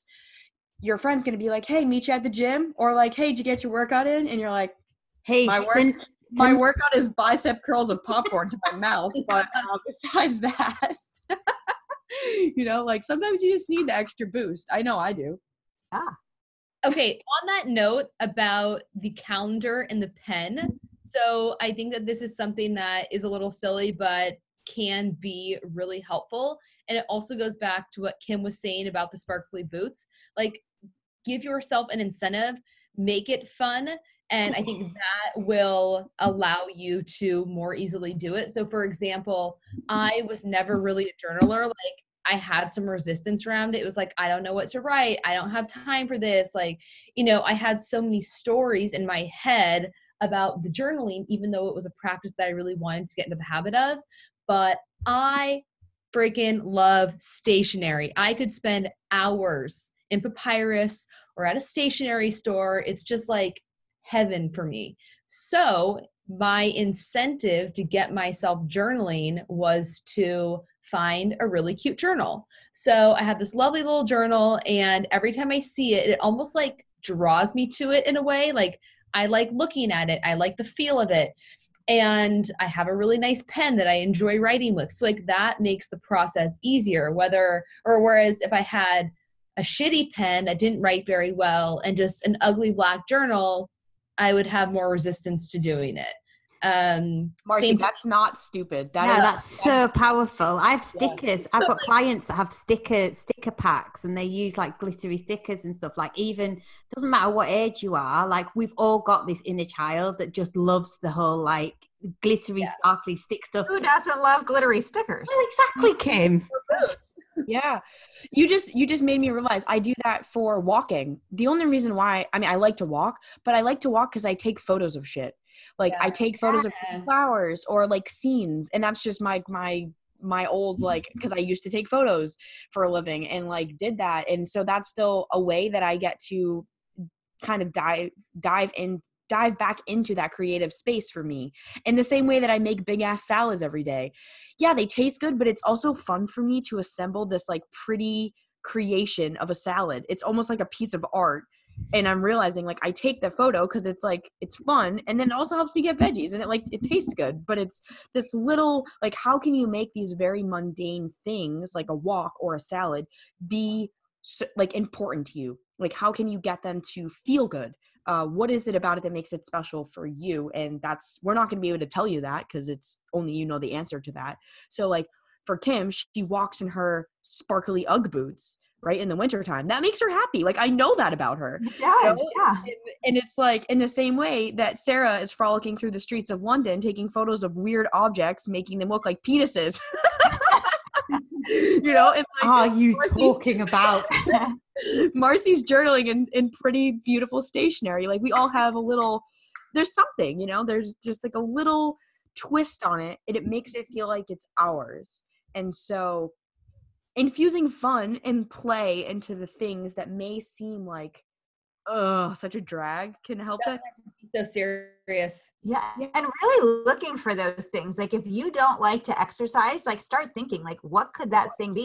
[SPEAKER 1] Your friend's gonna be like, hey, meet you at the gym, or like, hey, did you get your workout in? And you're like,
[SPEAKER 5] hey
[SPEAKER 1] My work- my workout is bicep curls of popcorn to my mouth, but uh, besides that, you know, like sometimes you just need the extra boost. I know I do. Yeah.
[SPEAKER 6] Okay, on that note about the calendar and the pen. So I think that this is something that is a little silly, but can be really helpful. And it also goes back to what Kim was saying about the sparkly boots. Like, give yourself an incentive, make it fun. And I think that will allow you to more easily do it. So, for example, I was never really a journaler. Like, I had some resistance around it. It was like, I don't know what to write. I don't have time for this. Like, you know, I had so many stories in my head about the journaling, even though it was a practice that I really wanted to get into the habit of. But I freaking love stationery. I could spend hours in Papyrus or at a stationery store. It's just like heaven for me. So, my incentive to get myself journaling was to find a really cute journal. So, I have this lovely little journal, and every time I see it, it almost like draws me to it in a way. Like, I like looking at it, I like the feel of it. And I have a really nice pen that I enjoy writing with. So, like, that makes the process easier. Whether, or whereas if I had a shitty pen that didn't write very well and just an ugly black journal, I would have more resistance to doing it. Um,
[SPEAKER 1] Marcy,
[SPEAKER 6] same-
[SPEAKER 1] that's not stupid. That
[SPEAKER 5] no,
[SPEAKER 1] is-
[SPEAKER 5] that's so powerful. I have
[SPEAKER 1] Yeah.
[SPEAKER 5] stickers. I've got clients that have sticker sticker packs, and they use like glittery stickers and stuff. Like even doesn't matter what age you are. Like we've all got this inner child that just loves the whole like glittery, sparkly stick stuff.
[SPEAKER 7] Who doesn't love glittery stickers?
[SPEAKER 5] Well, exactly, Kim.
[SPEAKER 1] yeah. You just you just made me realize i do that for walking. The only reason why i mean i like to walk but i like to walk because i take photos of shit. Like i take photos of flowers or like scenes and that's just my my my old like because i used to take photos for a living and like did that. And so that's still a way that i get to kind of dive dive in dive back into that creative space for me in the same way that i make big ass salads every day. Yeah they taste good but it's also fun for me to assemble this like pretty creation of a salad. It's almost like a piece of art and i'm realizing like i take the photo because it's like it's fun and then it also helps me get veggies and it like it tastes good but it's this little like how can you make these very mundane things like a walk or a salad be so, like important to you? Like how can you get them to feel good uh, what is it about it that makes it special for you and that's we're not going to be able to tell you that because it's only you know the answer to that so like for kim she walks in her sparkly ugg boots right in the wintertime that makes her happy like i know that about her
[SPEAKER 3] Yeah,
[SPEAKER 1] you know?
[SPEAKER 3] yeah.
[SPEAKER 1] and, and it's like in the same way that sarah is frolicking through the streets of london taking photos of weird objects making them look like penises you know it's like
[SPEAKER 5] are you talking about?
[SPEAKER 1] Marcy's journaling in, in pretty beautiful stationery. Like we all have a little there's something, you know, there's just like a little twist on it and it makes it feel like it's ours. And so infusing fun and play into the things that may seem like ugh such a drag can help that.
[SPEAKER 6] so serious.
[SPEAKER 3] Yeah. And really looking for those things. Like if you don't like to exercise, like start thinking, like, what could that thing be?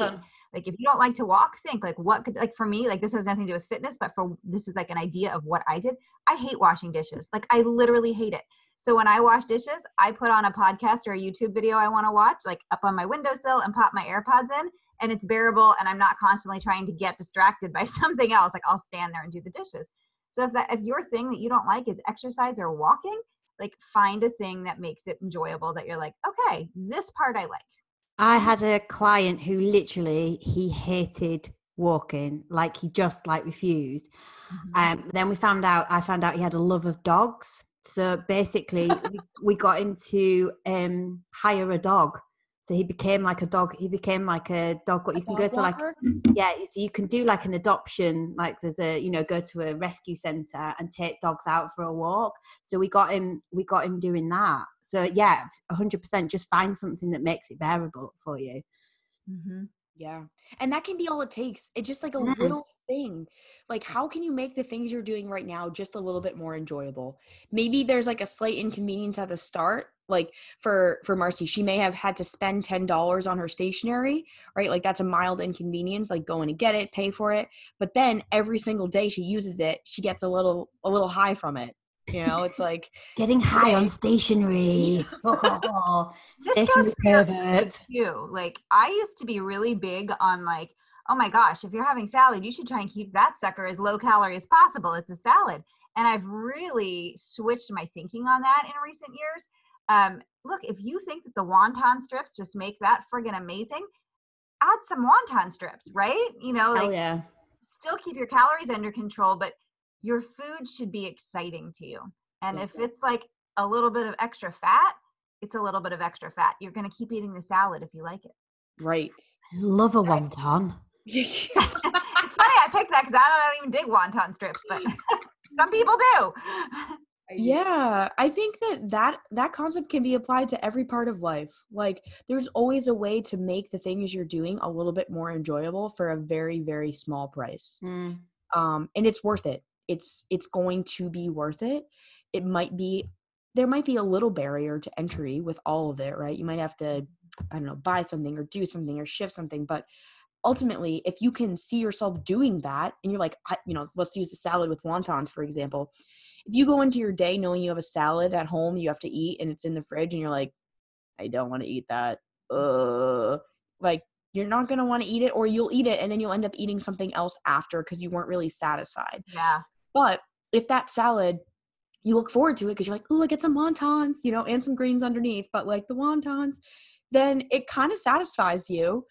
[SPEAKER 3] Like if you don't like to walk, think like what could like for me, like this has nothing to do with fitness, but for this is like an idea of what I did. I hate washing dishes. Like I literally hate it. So when I wash dishes, I put on a podcast or a YouTube video I want to watch, like up on my windowsill and pop my AirPods in, and it's bearable and I'm not constantly trying to get distracted by something else. Like I'll stand there and do the dishes. So if that if your thing that you don't like is exercise or walking, like find a thing that makes it enjoyable that you're like, okay, this part I like.
[SPEAKER 5] I had a client who literally he hated walking, like he just like refused. Um, then we found out I found out he had a love of dogs. So basically, we, we got him to um, hire a dog. So he became like a dog. He became like a dog. What you can go to like yeah. So you can do like an adoption. Like there's a you know go to a rescue center and take dogs out for a walk. So we got him. We got him doing that. So yeah, hundred percent. Just find something that makes it bearable for you.
[SPEAKER 3] Mm-hmm.
[SPEAKER 1] Yeah. And that can be all it takes. It's just like a
[SPEAKER 5] Mm.
[SPEAKER 1] little thing. Like, how can you make the things you're doing right now just a little bit more enjoyable? Maybe there's like a slight inconvenience at the start. Like for for Marcy, she may have had to spend ten dollars on her stationery, right? Like that's a mild inconvenience, like going to get it, pay for it. But then every single day she uses it, she gets a little a little high from it. You know, it's like
[SPEAKER 5] Getting high on stationery. Stationery pervert.
[SPEAKER 3] too. Like I used to be really big on like, oh my gosh, if you're having salad, you should try and keep that sucker as low calorie as possible. It's a salad. And I've really switched my thinking on that in recent years. Um, look, if you think that the wonton strips just make that friggin' amazing, add some wonton strips, right? You know,
[SPEAKER 5] Hell
[SPEAKER 3] like
[SPEAKER 5] yeah.
[SPEAKER 3] still keep your calories under control, but your food should be exciting to you. And if it's like a little bit of extra fat, it's a little bit of extra fat. You're going to keep eating the salad if you like it.
[SPEAKER 1] right.
[SPEAKER 5] I love a wonton.
[SPEAKER 3] it's funny I picked that because I don't even dig wonton strips, but some people do.
[SPEAKER 1] yeah i think that that that concept can be applied to every part of life like there's always a way to make the things you're doing a little bit more enjoyable for a very very small price
[SPEAKER 5] Mm.
[SPEAKER 1] um and it's worth it it's it's going to be worth it. It might be there might be a little barrier to entry with all of it right? You might have to i don't know buy something or do something or shift something but ultimately if you can see yourself doing that and you're like you know let's use the salad with wontons for example if you go into your day knowing you have a salad at home you have to eat and it's in the fridge and you're like i don't want to eat that. Uh like you're not going to want to eat it or you'll eat it and then you'll end up eating something else after because you weren't really satisfied.
[SPEAKER 3] Yeah.
[SPEAKER 1] But if that salad you look forward to it because you're like oh i get some wontons you know and some greens underneath but like the wontons then it kind of satisfies you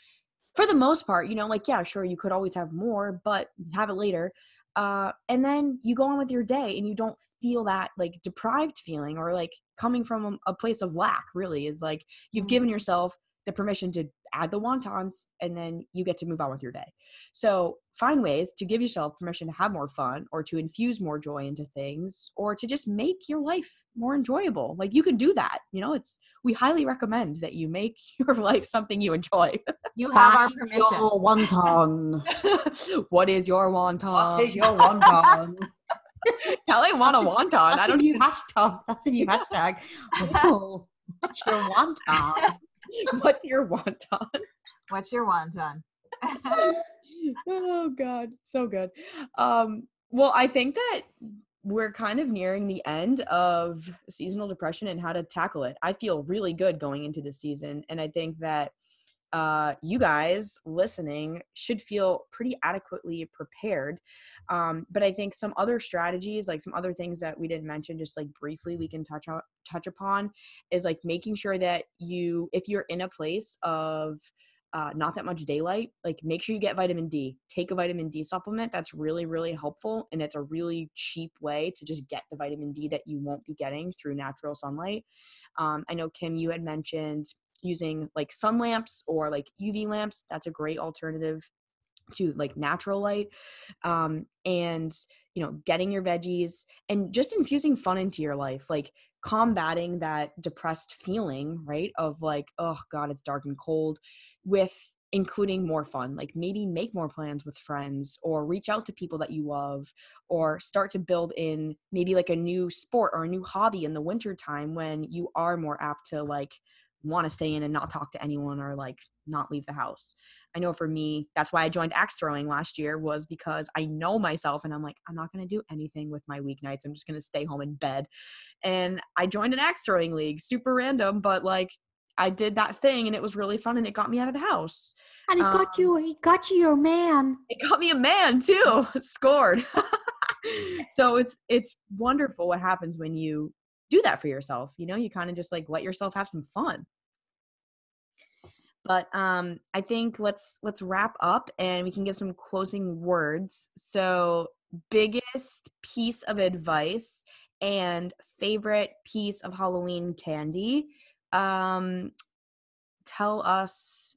[SPEAKER 1] for the most part you know like yeah sure you could always have more but have it later uh, and then you go on with your day and you don't feel that like deprived feeling or like coming from a, a place of lack really is like you've given yourself the permission to add the wontons and then you get to move on with your day so find ways to give yourself permission to have more fun or to infuse more joy into things or to just make your life more enjoyable like you can do that you know it's we highly recommend that you make your life something you enjoy
[SPEAKER 3] You have our
[SPEAKER 5] Find
[SPEAKER 3] permission.
[SPEAKER 5] Your wonton.
[SPEAKER 1] what is your wonton
[SPEAKER 5] what is your wonton?
[SPEAKER 1] Hell, I want a wonton.
[SPEAKER 5] That's
[SPEAKER 1] I
[SPEAKER 5] a
[SPEAKER 1] don't
[SPEAKER 5] new
[SPEAKER 1] even.
[SPEAKER 5] hashtag. That's a new hashtag. Oh, what's your wonton?
[SPEAKER 1] What's your wonton?
[SPEAKER 7] What's your wonton?
[SPEAKER 1] oh god so good um well i think that we're kind of nearing the end of seasonal depression and how to tackle it i feel really good going into the season and i think that uh, you guys listening should feel pretty adequately prepared um, but i think some other strategies like some other things that we didn't mention just like briefly we can touch on touch upon is like making sure that you if you're in a place of uh, not that much daylight, like make sure you get vitamin D. Take a vitamin D supplement. That's really, really helpful. And it's a really cheap way to just get the vitamin D that you won't be getting through natural sunlight. Um, I know, Kim, you had mentioned using like sun lamps or like UV lamps. That's a great alternative to like natural light. Um, and, you know, getting your veggies and just infusing fun into your life. Like, combating that depressed feeling, right? Of like, oh God, it's dark and cold, with including more fun. Like maybe make more plans with friends or reach out to people that you love or start to build in maybe like a new sport or a new hobby in the winter time when you are more apt to like want to stay in and not talk to anyone or like not leave the house. I know for me, that's why I joined axe throwing last year was because I know myself and I'm like, I'm not going to do anything with my weeknights. I'm just going to stay home in bed. And I joined an axe throwing league, super random, but like I did that thing and it was really fun and it got me out of the house.
[SPEAKER 5] And got
[SPEAKER 1] Um,
[SPEAKER 5] you. it got you your man.
[SPEAKER 1] It got me a man too. Scored. so it's it's wonderful what happens when you do that for yourself. You know, you kind of just like let yourself have some fun. But um I think let's let's wrap up and we can give some closing words. So biggest piece of advice and favorite piece of Halloween candy. Um tell us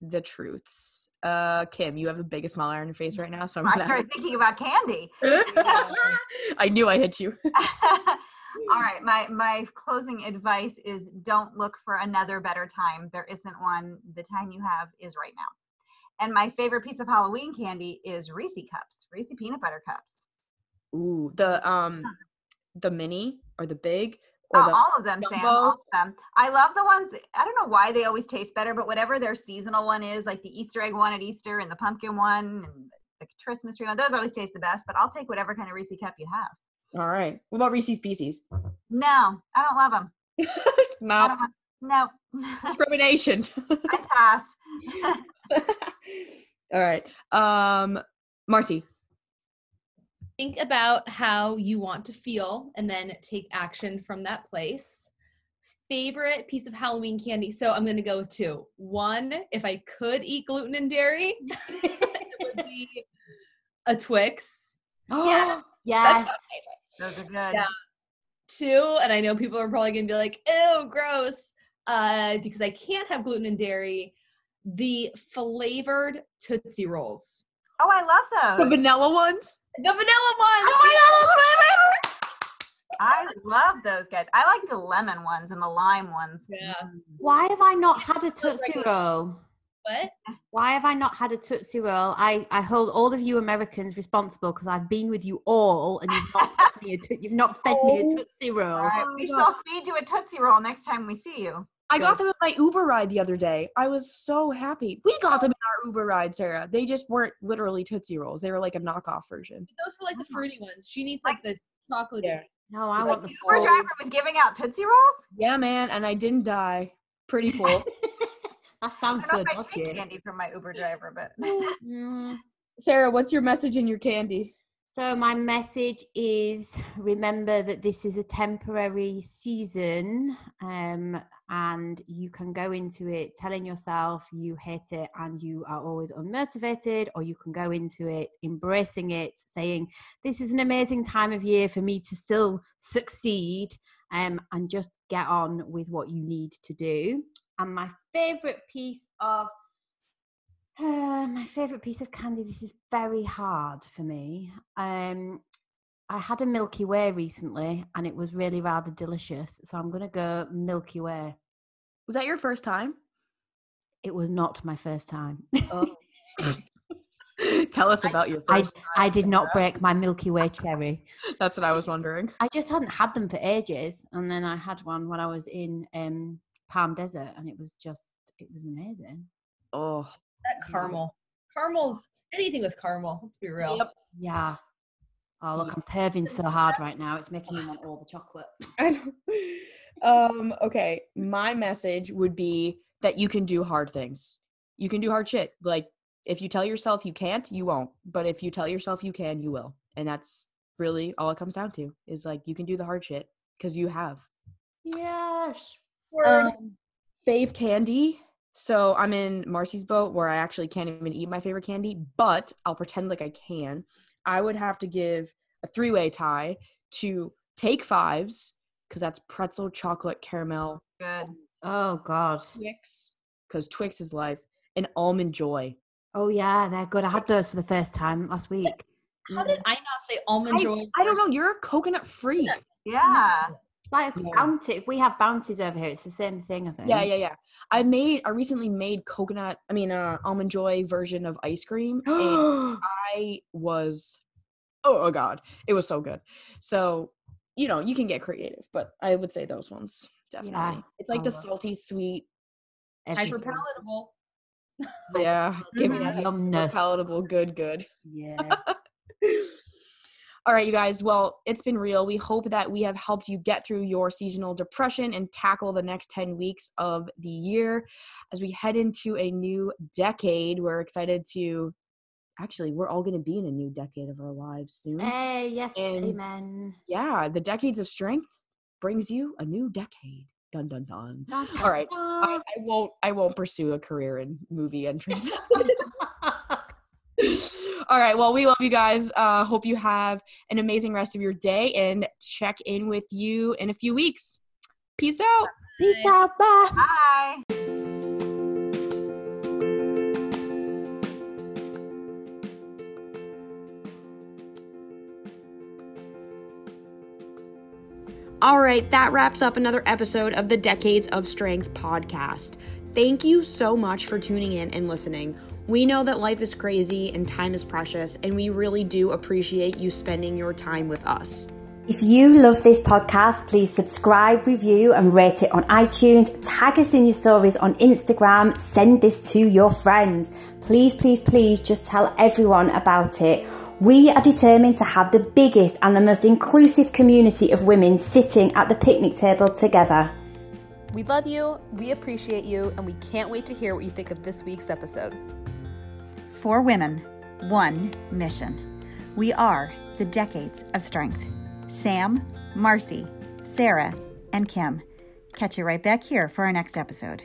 [SPEAKER 1] the truths. Uh Kim, you have the biggest smile on your face right now, so I'm
[SPEAKER 7] I started thinking about candy.
[SPEAKER 1] I knew I hit you.
[SPEAKER 7] All right, my my closing advice is don't look for another better time. There isn't one. The time you have is right now. And my favorite piece of Halloween candy is Reese cups, Reese peanut butter cups.
[SPEAKER 1] Ooh, the um the mini or the big or
[SPEAKER 7] Oh,
[SPEAKER 1] the
[SPEAKER 7] all of them, Sam.
[SPEAKER 1] jumbo?
[SPEAKER 7] All of them. I love the ones. I don't know why they always taste better, but whatever their seasonal one is, like the Easter egg one at Easter and the pumpkin one and the Christmas tree one, those always taste the best. But I'll take whatever kind of Reese cup you have.
[SPEAKER 1] All right. What about Reese's Pieces?
[SPEAKER 7] No, I don't love them.
[SPEAKER 1] No
[SPEAKER 7] don't no.
[SPEAKER 1] discrimination.
[SPEAKER 7] I pass.
[SPEAKER 1] All right. Um Marcy.
[SPEAKER 6] think about how you want to feel and then take action from that place. Favorite piece of Halloween candy. So I'm going to go with two. One, if I could eat gluten and dairy, it would be a Twix.
[SPEAKER 1] Yes.
[SPEAKER 5] Yes.
[SPEAKER 7] Those are good.
[SPEAKER 6] Yeah. Two, and I know people are probably going to be like, ew, gross, uh, because I can't have gluten and dairy. The flavored Tootsie Rolls.
[SPEAKER 7] Oh, I love those.
[SPEAKER 1] The vanilla ones?
[SPEAKER 6] The vanilla ones.
[SPEAKER 1] Oh
[SPEAKER 7] I love those guys. I like the lemon ones and the lime ones.
[SPEAKER 6] Yeah.
[SPEAKER 5] Why have I not had a Tootsie Roll?
[SPEAKER 6] What?
[SPEAKER 5] Why have I not had a Tootsie Roll? I, I hold all of you Americans responsible because I've been with you all and you've not fed me a, to- you've not fed me
[SPEAKER 1] Oh.
[SPEAKER 5] a Tootsie Roll.
[SPEAKER 7] All right, we oh shall feed you a Tootsie Roll next time we see you.
[SPEAKER 1] I got them in my Uber ride the other day. I was so happy. We got them in our Uber ride, Sarah. They just weren't literally Tootsie Rolls. They were like a knockoff version.
[SPEAKER 6] Those were like the oh. fruity ones. She needs like the chocolate.
[SPEAKER 1] Yeah.
[SPEAKER 5] No, I want the
[SPEAKER 7] Uber
[SPEAKER 5] full.
[SPEAKER 7] driver was giving out Tootsie Rolls?
[SPEAKER 1] Yeah, man, and I didn't die. Pretty cool.
[SPEAKER 5] that
[SPEAKER 7] I
[SPEAKER 5] sounds
[SPEAKER 7] don't know
[SPEAKER 5] so
[SPEAKER 7] if I take candy from my Uber driver, but
[SPEAKER 5] Mm.
[SPEAKER 1] Sarah, what's your message in your candy?
[SPEAKER 5] So my message is remember that this is a temporary season um, and you can go into it telling yourself you hate it and you are always unmotivated or you can go into it embracing it saying this is an amazing time of year for me to still succeed um, and just get on with what you need to do. And my favorite piece of uh, my favorite piece of candy. This is very hard for me. Um, I had a Milky Way recently, and it was really rather delicious. So I'm gonna go Milky Way.
[SPEAKER 1] Was that your first time?
[SPEAKER 5] It was not my first time.
[SPEAKER 1] Oh. Tell us about your
[SPEAKER 5] I,
[SPEAKER 1] first.
[SPEAKER 5] I
[SPEAKER 1] time,
[SPEAKER 5] did not break my Milky Way cherry.
[SPEAKER 1] That's what I was wondering.
[SPEAKER 5] I just hadn't had them for ages, and then I had one when I was in um, Palm Desert, and it was just it was amazing.
[SPEAKER 1] Oh,
[SPEAKER 6] That caramel. Caramels, anything with caramel, let's be real.
[SPEAKER 1] Yep.
[SPEAKER 5] Yeah. Oh look, I'm perving so hard right now. It's making me want all the chocolate.
[SPEAKER 1] I know. Um, okay. My message would be that you can do hard things. You can do hard shit. Like if you tell yourself you can't, you won't. But if you tell yourself you can, you will. And that's really all it comes down to is like you can do the hard shit because you have.
[SPEAKER 5] Yes.
[SPEAKER 6] Word.
[SPEAKER 1] Um, fave candy. So I'm in Marcy's boat where I actually can't even eat my favorite candy, but I'll pretend like I can. I would have to give a three way tie to Take Fives because that's pretzel, chocolate, caramel,
[SPEAKER 7] Good.
[SPEAKER 5] Oh God.
[SPEAKER 1] Twix because Twix is life, and Almond Joy.
[SPEAKER 5] Oh yeah, they're good. I had those for the first time last week.
[SPEAKER 6] How did I not say almond
[SPEAKER 1] I,
[SPEAKER 6] joy?
[SPEAKER 1] I don't know. You're a coconut freak.
[SPEAKER 7] Yeah.
[SPEAKER 5] It's like
[SPEAKER 1] Yeah.
[SPEAKER 5] bounty. We have bounties over here. It's the same thing, I think.
[SPEAKER 1] Yeah, yeah, yeah. I made. I recently made coconut. I mean, uh, almond joy version of ice cream, and I was, oh, oh god, it was so good. So, you know, you can get creative, but I would say those ones definitely. It's like the
[SPEAKER 5] Oh.
[SPEAKER 1] salty sweet.
[SPEAKER 6] Hyper palatable.
[SPEAKER 1] Yeah, give me that
[SPEAKER 5] Yumness.
[SPEAKER 1] palatable. Good, good.
[SPEAKER 5] Yeah.
[SPEAKER 1] All right, you guys. Well, it's been real. We hope that we have helped you get through your seasonal depression and tackle the next 10 weeks of the year. As we head into a new decade, we're excited to actually, we're all going to be in a new decade of our lives soon.
[SPEAKER 5] hey, yes,
[SPEAKER 1] And-
[SPEAKER 5] amen.
[SPEAKER 1] Yeah, the decades of strength brings you a new decade. Dun dun dun. All right. I, I won't I won't pursue a career in movie entrance. All right. Well, we love you guys. Uh, hope you have an amazing rest of your day and check in with you in a few weeks. Peace out.
[SPEAKER 5] Peace out. Bye.
[SPEAKER 7] Bye.
[SPEAKER 1] All right, that wraps up another episode of the Decades of Strength podcast. Thank you so much for tuning in and listening. We know that life is crazy and time is precious, and we really do appreciate you spending your time with us.
[SPEAKER 4] If you love this podcast, please subscribe, review, and rate it on iTunes. Tag us in your stories on Instagram. Send this to your friends. Please, please, please just tell everyone about it. We are determined to have the biggest and the most inclusive community of women sitting at the picnic table together.
[SPEAKER 2] We love you, we appreciate you, and we can't wait to hear what you think of this week's episode.
[SPEAKER 3] Four women, one mission. We are the Decades of Strength. Sam, Marcy, Sarah, and Kim. Catch you right back here for our next episode.